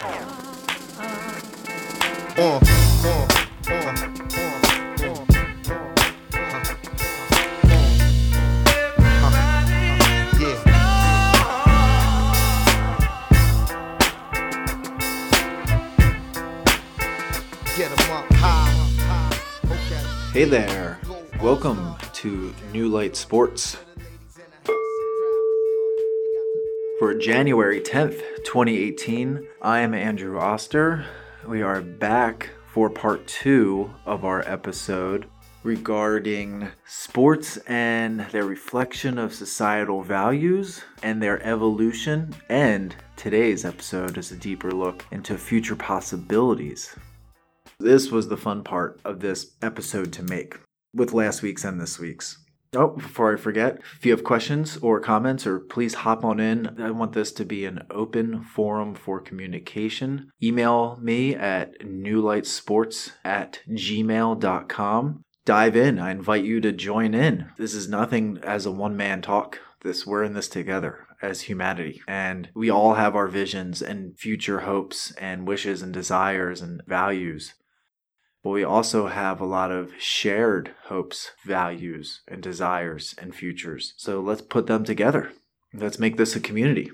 Uh, uh, uh, Hey there. Welcome to New Light Sports. For January 10th, 2018, I am Andrew Oster. We are back for part two of our episode regarding sports and their reflection of societal values and their evolution. And today's episode is a deeper look into future possibilities. This was the fun part of this episode to make with last week's and this week's. Oh, before I forget, if you have questions or comments, or please hop on in. I want this to be an open forum for communication. Email me at newlightsports at gmail.com. Dive in. I invite you to join in. This is nothing as a one man talk. This we're in this together as humanity. And we all have our visions and future hopes and wishes and desires and values but we also have a lot of shared hopes, values, and desires and futures. So let's put them together. Let's make this a community.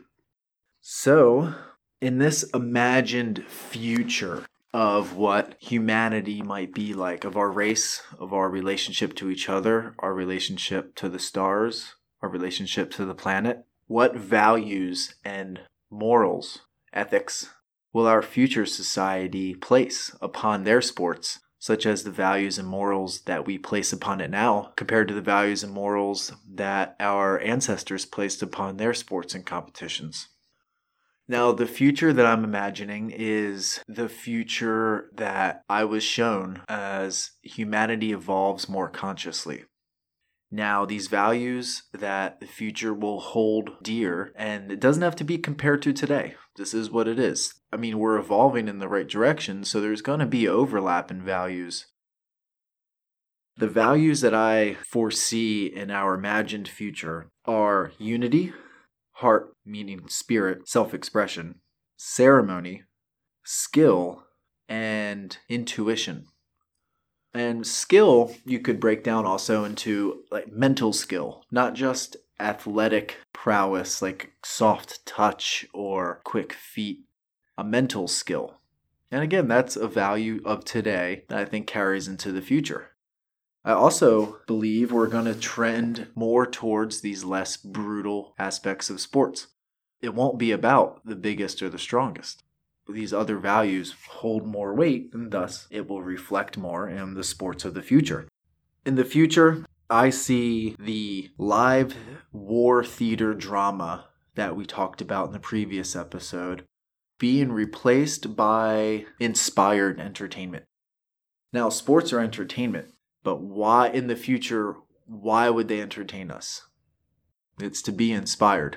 So, in this imagined future of what humanity might be like, of our race, of our relationship to each other, our relationship to the stars, our relationship to the planet, what values and morals, ethics, will our future society place upon their sports, such as the values and morals that we place upon it now, compared to the values and morals that our ancestors placed upon their sports and competitions? Now, the future that I'm imagining is the future that I was shown as humanity evolves more consciously. Now, these values that the future will hold dear, and it doesn't have to be compared to today. This is what it is. I mean, we're evolving in the right direction, so there's going to be overlap in values. The values that I foresee in our imagined future are unity, heart, meaning spirit, self expression, ceremony, skill, and intuition. And skill you could break down also into like mental skill, not just athletic prowess like soft touch or quick feet, a mental skill. And again, that's a value of today that I think carries into the future. I also believe we're going to trend more towards these less brutal aspects of sports. It won't be about the biggest or the strongest these other values hold more weight, and thus it will reflect more in the sports of the future. In the future, I see the live war theater drama that we talked about in the previous episode being replaced by inspired entertainment. Now, sports are entertainment, but why in the future, why would they entertain us? It's to be inspired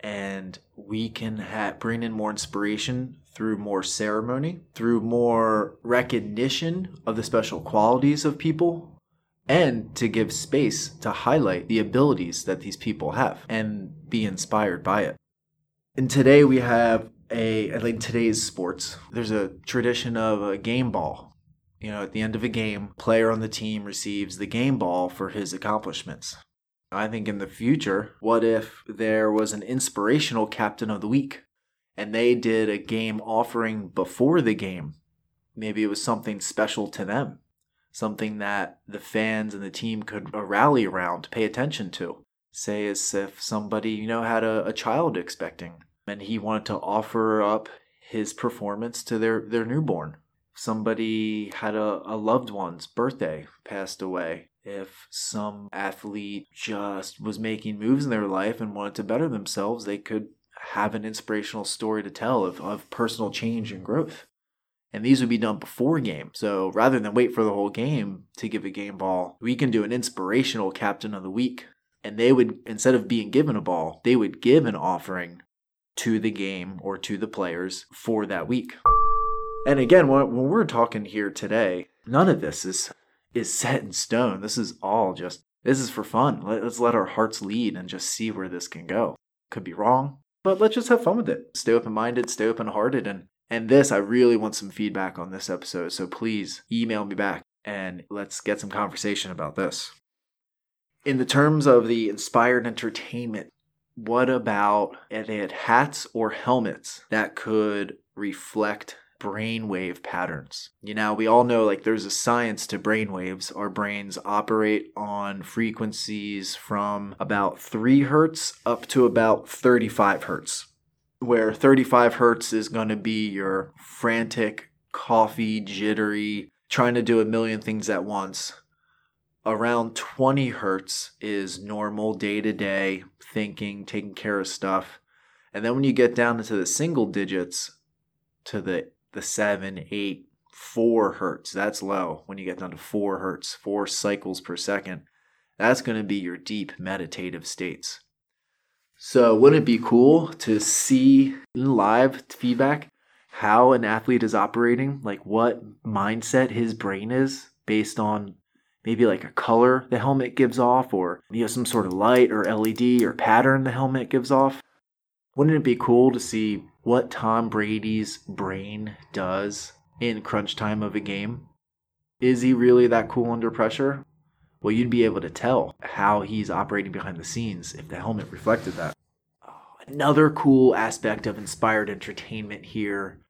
and we can ha- bring in more inspiration through more ceremony, through more recognition of the special qualities of people, and to give space to highlight the abilities that these people have and be inspired by it. And today we have a, like today's sports, there's a tradition of a game ball. You know, at the end of a game, player on the team receives the game ball for his accomplishments. I think in the future, what if there was an inspirational captain of the week and they did a game offering before the game? Maybe it was something special to them, something that the fans and the team could uh, rally around, pay attention to. Say, as if somebody, you know, had a, a child expecting and he wanted to offer up his performance to their, their newborn. Somebody had a, a loved one's birthday, passed away, if some athlete just was making moves in their life and wanted to better themselves, they could have an inspirational story to tell of, of personal change and growth. And these would be done before game. So rather than wait for the whole game to give a game ball, we can do an inspirational captain of the week. And they would, instead of being given a ball, they would give an offering to the game or to the players for that week. And again, when we're talking here today, none of this is is set in stone. This is all just this is for fun. Let's let our hearts lead and just see where this can go. Could be wrong, But let's just have fun with it. Stay open minded, stay open hearted. And, and this, I really want some feedback on this episode. So please email me back and let's get some conversation about this. In the terms of the inspired entertainment, what about they had hats or helmets that could reflect brainwave patterns. You know, we all know like there's a science to brainwaves. Our brains operate on frequencies from about 3 hertz up to about 35 hertz, where 35 hertz is going to be your frantic, coffee, jittery, trying to do a million things at once. Around 20 hertz is normal day to day thinking, taking care of stuff. And then when you get down into the single digits, to the the seven, eight, four hertz. That's low when you get down to four hertz, four cycles per second. That's going to be your deep meditative states. So, wouldn't it be cool to see in live feedback how an athlete is operating, like what mindset his brain is based on maybe like a color the helmet gives off, or you know, some sort of light or LED or pattern the helmet gives off? Wouldn't it be cool to see what Tom Brady's brain does in crunch time of a game? Is he really that cool under pressure? Well, you'd be able to tell how he's operating behind the scenes if the helmet reflected that. Another cool aspect of inspired entertainment here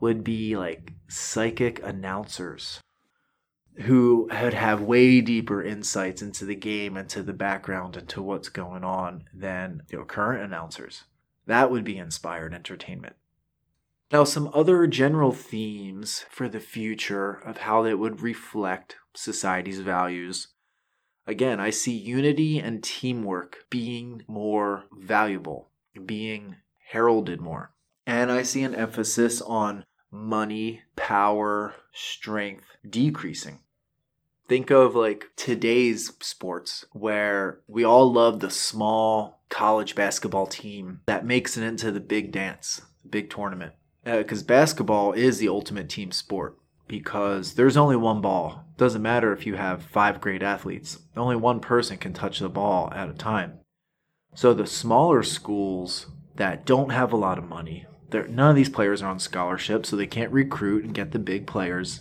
would be like psychic announcers who would have way deeper insights into the game and to the background and to what's going on than you know, current announcers. That would be inspired entertainment. Now, some other general themes for the future of how it would reflect society's values. Again, I see unity and teamwork being more valuable, being heralded more. And I see an emphasis on money, power, strength decreasing. Think of like today's sports where we all love the small college basketball team that makes it into the big dance, the big tournament. Because uh, basketball is the ultimate team sport because there's only one ball. Doesn't matter if you have five great athletes, only one person can touch the ball at a time. So the smaller schools that don't have a lot of money, none of these players are on scholarship, so they can't recruit and get the big players,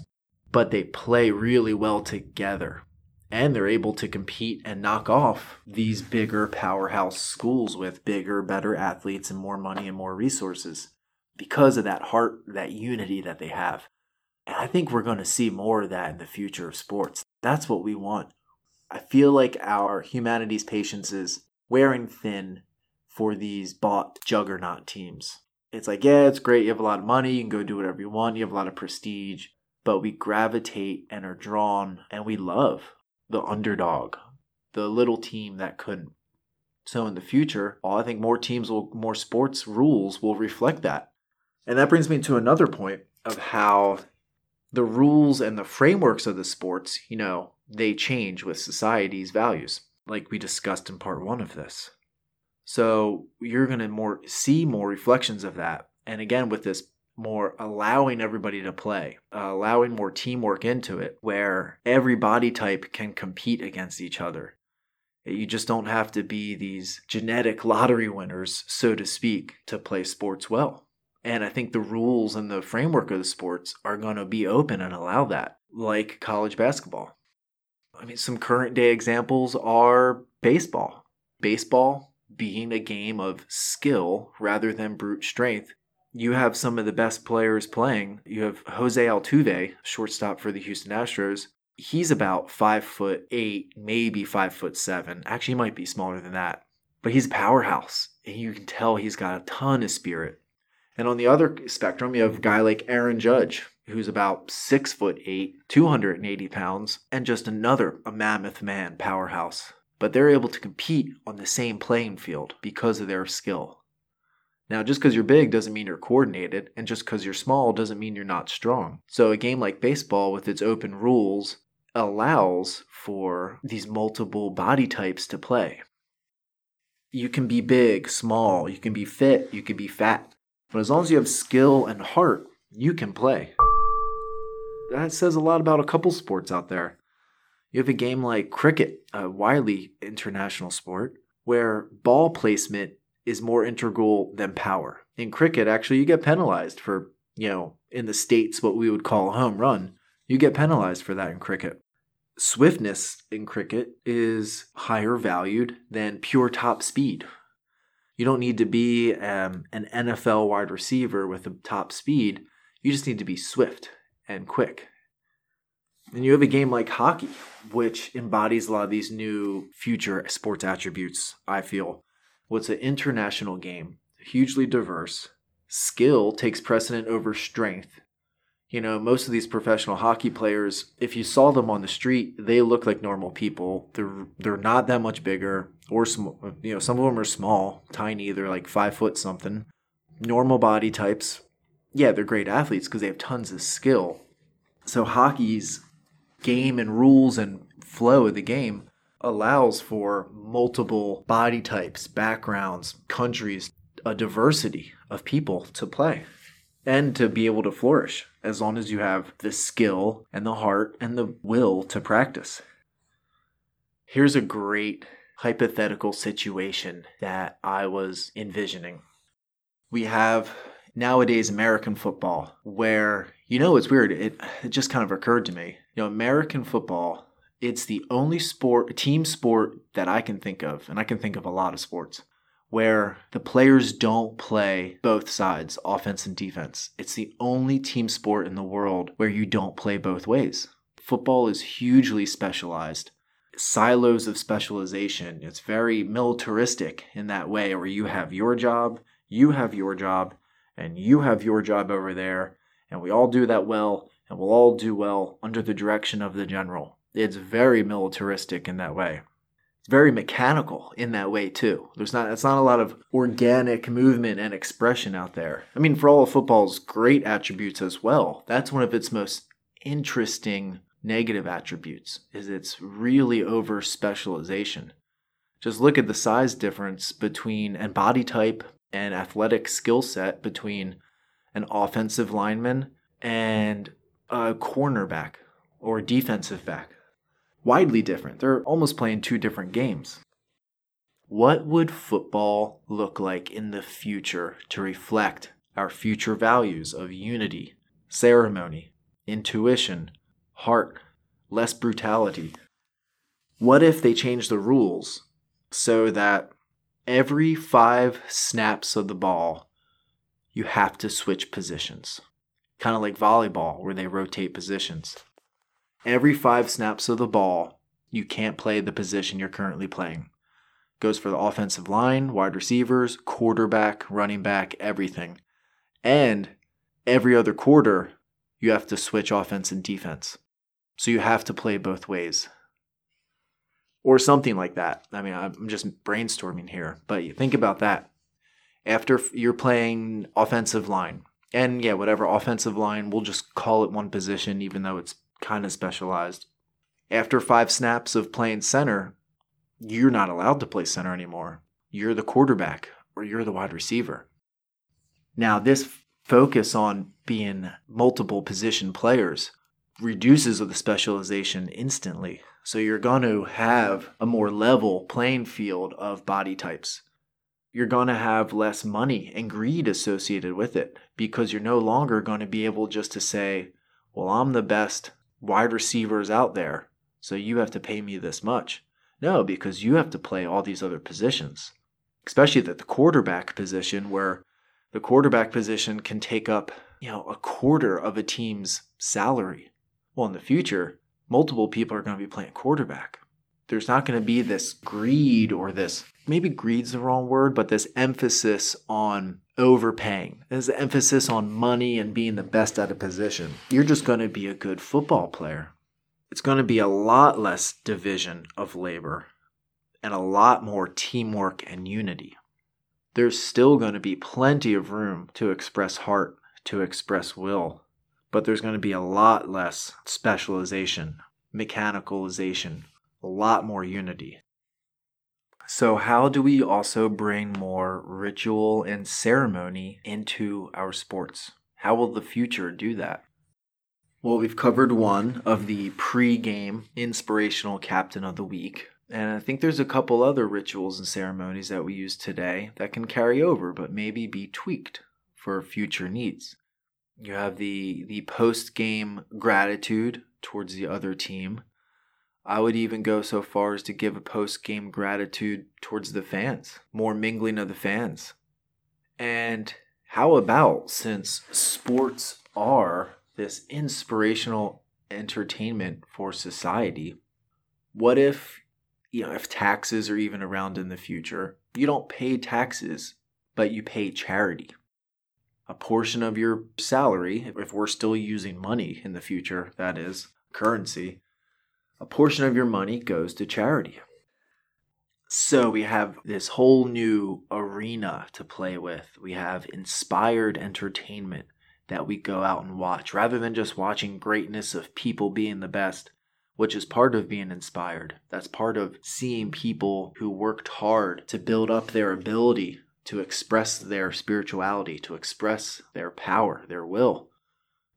but they play really well together and they're able to compete and knock off these bigger powerhouse schools with bigger, better athletes and more money and more resources because of that heart, that unity that they have. And I think we're going to see more of that in the future of sports. That's what we want. I feel like our humanity's patience is wearing thin for these bought juggernaut teams. It's like, yeah, it's great. You have a lot of money. You can go do whatever you want. You have a lot of prestige. But we gravitate and are drawn and we love the underdog, the little team that couldn't. So in the future, I think more teams will, more sports rules will reflect that. And that brings me to another point of how the rules and the frameworks of the sports, you know, they change with society's values, like we discussed in part one of this. So you're going to more see more reflections of that. And again, with this more allowing everybody to play, uh, allowing more teamwork into it, where every body type can compete against each other. You just don't have to be these genetic lottery winners, so to speak, to play sports well. And I think the rules and the framework of the sports are going to be open and allow that, like college basketball. I mean, some current day examples are baseball. Baseball being a game of skill rather than brute strength you have some of the best players playing. You have Jose Altuve, shortstop for the Houston Astros. He's about five foot eight, maybe five foot seven. Actually, he might be smaller than that. But he's a powerhouse. And you can tell he's got a ton of spirit. And on the other spectrum, you have a guy like Aaron Judge, who's about six foot eight, 280 pounds, and just another a mammoth man powerhouse. But they're able to compete on the same playing field because of their skill. Now, just because you're big doesn't mean you're coordinated, and just because you're small doesn't mean you're not strong. So, a game like baseball, with its open rules, allows for these multiple body types to play. You can be big, small, you can be fit, you can be fat, but as long as you have skill and heart, you can play. That says a lot about a couple sports out there. You have a game like cricket, a widely international sport, where ball placement is more integral than power. In cricket, actually, you get penalized for, you know, in the States, what we would call a home run. You get penalized for that in cricket. Swiftness in cricket is higher valued than pure top speed. You don't need to be um, an NFL wide receiver with a top speed. You just need to be swift and quick. And you have a game like hockey, which embodies a lot of these new future sports attributes, I feel. It's an international game, hugely diverse. Skill takes precedent over strength. You know, most of these professional hockey players, if you saw them on the street, they look like normal people. They're they're not that much bigger, or small. You know, some of them are small, tiny. They're like five foot something. Normal body types. Yeah, they're great athletes because they have tons of skill. So hockey's game and rules and flow of the game allows for multiple body types, backgrounds, countries, a diversity of people to play and to be able to flourish as long as you have the skill and the heart and the will to practice. Here's a great hypothetical situation that I was envisioning. We have nowadays American football where you know it's weird it, it just kind of occurred to me you know American football it's the only sport team sport that I can think of and I can think of a lot of sports where the players don't play both sides offense and defense. It's the only team sport in the world where you don't play both ways. Football is hugely specialized. Silos of specialization. It's very militaristic in that way where you have your job you have your job and you have your job over there, and we all do that well, and we'll all do well under the direction of the general. It's very militaristic in that way. It's very mechanical in that way too. There's not it's not a lot of organic movement and expression out there. I mean, for all of football's great attributes as well, that's one of its most interesting negative attributes is its really over specialization. Just look at the size difference between and body type and athletic skill set between an offensive lineman and a cornerback or defensive back. Widely different. They're almost playing two different games. What would football look like in the future to reflect our future values of unity, ceremony, intuition, heart, less brutality? What if they change the rules so that every five snaps of the ball, you have to switch positions. Kind of like volleyball, where they rotate positions. Every five snaps of the ball, you can't play the position you're currently playing. Goes for the offensive line, wide receivers, quarterback, running back, everything. And every other quarter, you have to switch offense and defense. So you have to play both ways or something like that. I mean, I'm just brainstorming here, but you think about that. After you're playing offensive line, and yeah, whatever offensive line, we'll just call it one position, even though it's kind of specialized. After five snaps of playing center, you're not allowed to play center anymore. You're the quarterback or you're the wide receiver. Now, this focus on being multiple position players reduces the specialization instantly. So you're going to have a more level playing field of body types. You're going to have less money and greed associated with it because you're no longer going to be able just to say, well, I'm the best wide receivers out there, so you have to pay me this much. No, because you have to play all these other positions, especially the quarterback position where the quarterback position can take up, you know, a quarter of a team's salary. Well, in the future, multiple people are going to be playing quarterback. There's not going to be this greed or this, maybe greed's the wrong word, but this emphasis on overpaying. this emphasis on money and being the best at a position. You're just going to be a good football player. It's going to be a lot less division of labor and a lot more teamwork and unity. There's still going to be plenty of room to express heart, to express will, but there's going to be a lot less specialization, mechanicalization, a lot more unity. So, how do we also bring more ritual and ceremony into our sports? How will the future do that? Well, we've covered one of the pre game inspirational captain of the week. And I think there's a couple other rituals and ceremonies that we use today that can carry over, but maybe be tweaked for future needs. You have the the post game gratitude towards the other team. I would even go so far as to give a post game gratitude towards the fans, more mingling of the fans. And how about since sports are this inspirational entertainment for society, what if you know, if taxes are even around in the future, you don't pay taxes, but you pay charity. A portion of your salary, if we're still using money in the future, that is, currency, a portion of your money goes to charity. So we have this whole new arena to play with. We have inspired entertainment that we go out and watch rather than just watching greatness of people being the best which is part of being inspired. That's part of seeing people who worked hard to build up their ability to express their spirituality, to express their power, their will.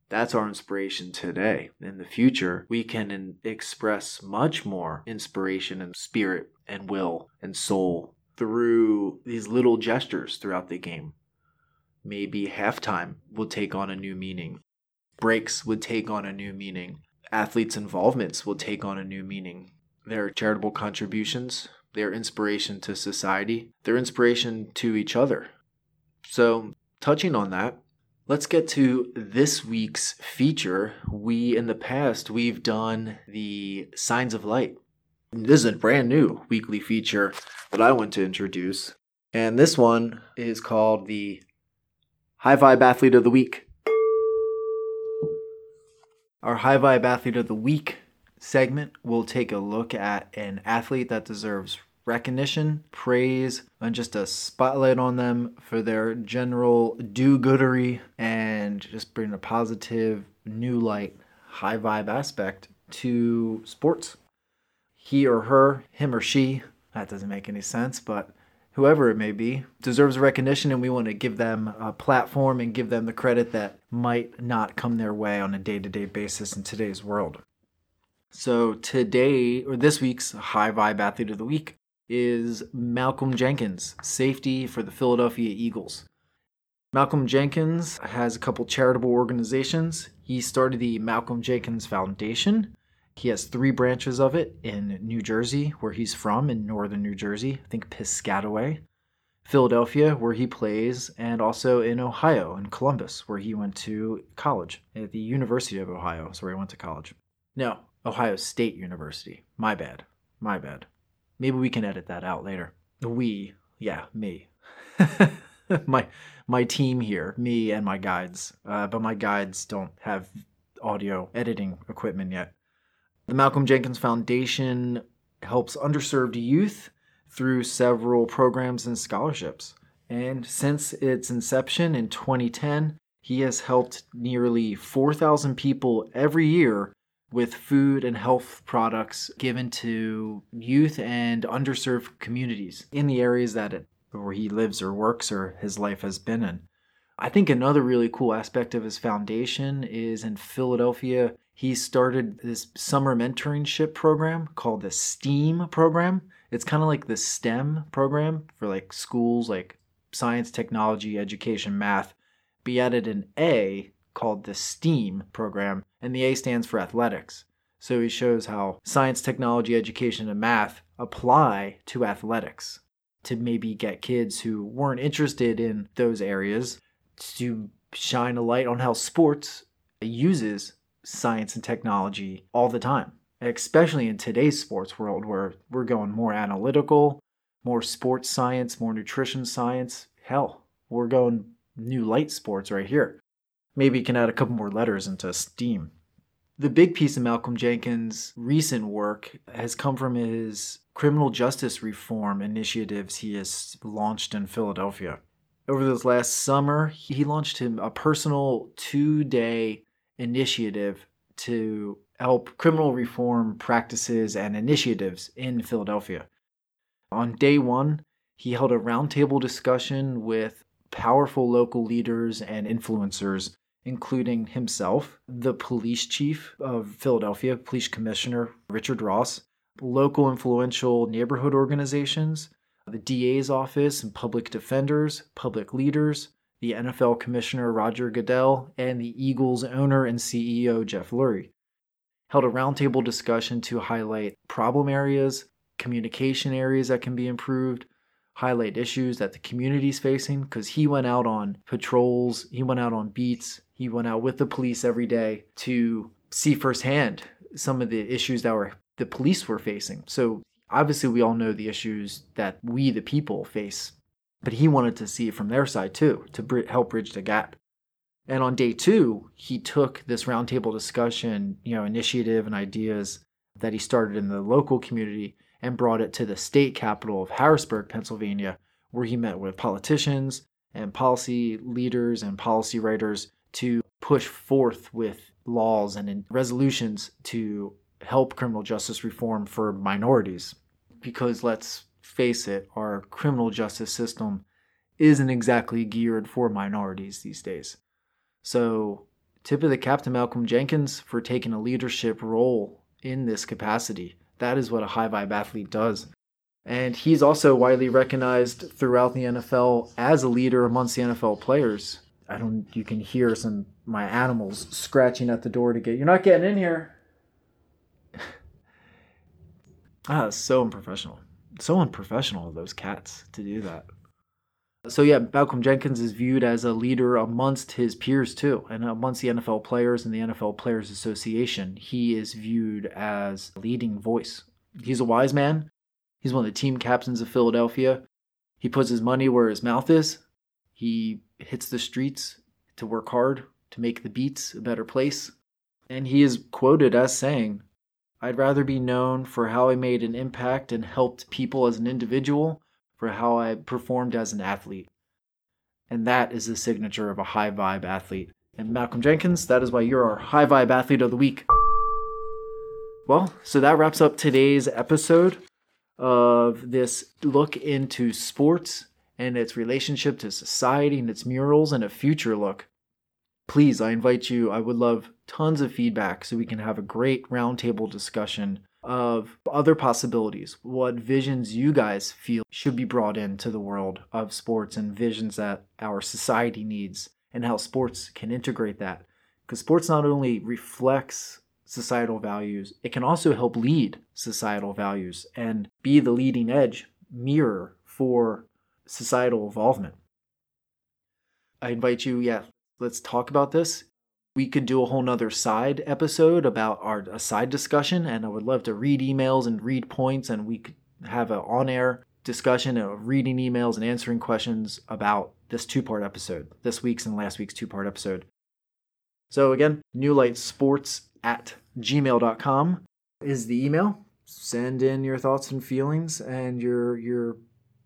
That's our inspiration today. In the future, we can express much more inspiration and spirit and will and soul through these little gestures throughout the game. Maybe halftime will take on a new meaning. Breaks would take on a new meaning athletes' involvements will take on a new meaning. Their charitable contributions, their inspiration to society, their inspiration to each other. So, touching on that, let's get to this week's feature. We, in the past, we've done the Signs of Light. This is a brand new weekly feature that I want to introduce. And this one is called the High Vibe Athlete of the Week. Our High Vibe Athlete of the Week segment will take a look at an athlete that deserves recognition, praise, and just a spotlight on them for their general do goodery and just bring a positive, new light, high vibe aspect to sports. He or her, him or she, that doesn't make any sense, but whoever it may be, deserves recognition, and we want to give them a platform and give them the credit that might not come their way on a day to day basis in today's world. So, today, or this week's High Vibe Athlete of the Week is Malcolm Jenkins, safety for the Philadelphia Eagles. Malcolm Jenkins has a couple charitable organizations. He started the Malcolm Jenkins Foundation, he has three branches of it in New Jersey, where he's from, in northern New Jersey, I think Piscataway, Philadelphia, where he plays, and also in Ohio, in Columbus, where he went to college. At the University of Ohio is where he went to college. No, Ohio State University. My bad. My bad. Maybe we can edit that out later. We, yeah, me. my my team here, me and my guides. Uh, but my guides don't have audio editing equipment yet. The Malcolm Jenkins Foundation helps underserved youth through several programs and scholarships. And since its inception in 2010, he has helped nearly 4,000 people every year with food and health products given to youth and underserved communities in the areas that it, where he lives or works or his life has been in. I think another really cool aspect of his foundation is in Philadelphia he started this summer mentorship program called the STEAM program. It's kind of like the STEM program for like schools like science, technology, education, math. He added an A called the STEAM program, and the A stands for athletics. So he shows how science, technology, education, and math apply to athletics to maybe get kids who weren't interested in those areas to shine a light on how sports uses science and technology all the time, especially in today's sports world where we're going more analytical, more sports science, more nutrition science. Hell, we're going new light sports right here. Maybe you can add a couple more letters into STEAM. The big piece of Malcolm Jenkins' recent work has come from his criminal justice reform initiatives he has launched in Philadelphia. Over this last summer, he launched him a personal two day initiative to help criminal reform practices and initiatives in Philadelphia. On day one, he held a roundtable discussion with powerful local leaders and influencers, including himself, the police chief of Philadelphia, police commissioner Richard Ross, local influential neighborhood organizations, the DA's office and public defenders, public leaders, the NFL Commissioner Roger Goodell, and the Eagles owner and CEO Jeff Lurie. Held a roundtable discussion to highlight problem areas, communication areas that can be improved, highlight issues that the community is facing because he went out on patrols, he went out on beats, he went out with the police every day to see firsthand some of the issues that were the police were facing. So obviously we all know the issues that we the people face, but he wanted to see it from their side too to help bridge the gap. And on day 2, he took this roundtable discussion, you know, initiative and ideas that he started in the local community and brought it to the state capital of Harrisburg, Pennsylvania, where he met with politicians and policy leaders and policy writers to push forth with laws and resolutions to help criminal justice reform for minorities. Because let's face it, our criminal justice system isn't exactly geared for minorities these days. So, tip of the cap to Malcolm Jenkins for taking a leadership role in this capacity. That is what a high vibe athlete does. And he's also widely recognized throughout the NFL as a leader amongst the NFL players. I don't you can hear some my animals scratching at the door to get you're not getting in here. ah, so unprofessional. So unprofessional of those cats to do that. So yeah, Malcolm Jenkins is viewed as a leader amongst his peers too, and amongst the NFL players and the NFL Players Association, he is viewed as a leading voice. He's a wise man. He's one of the team captains of Philadelphia. He puts his money where his mouth is. He hits the streets to work hard to make the beats a better place. And he is quoted as saying, I'd rather be known for how I made an impact and helped people as an individual for how I performed as an athlete. And that is the signature of a high vibe athlete. And Malcolm Jenkins, that is why you're our high vibe athlete of the week. Well, so that wraps up today's episode of this look into sports and its relationship to society and its murals and a future look. Please, I invite you, I would love tons of feedback so we can have a great roundtable discussion of other possibilities, what visions you guys feel should be brought into the world of sports and visions that our society needs and how sports can integrate that. Because sports not only reflects societal values, it can also help lead societal values and be the leading edge mirror for societal involvement. I invite you, yeah, let's talk about this. We could do a whole nother side episode about our a side discussion and i would love to read emails and read points and we could have an on-air discussion of reading emails and answering questions about this two-part episode this week's and last week's two-part episode. So again newlightsports at gmail.com is the email. Send in your thoughts and feelings and your your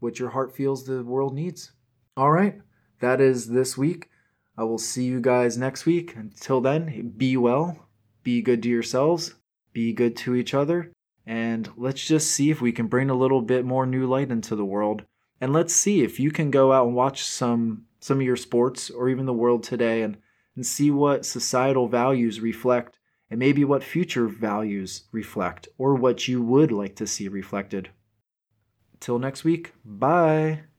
what your heart feels the world needs all right that is this week I will see you guys next week. Until then, be well, be good to yourselves, be good to each other, and let's just see if we can bring a little bit more new light into the world. And let's see if you can go out and watch some some of your sports or even the world today and, and see what societal values reflect and maybe what future values reflect or what you would like to see reflected. Till next week, bye.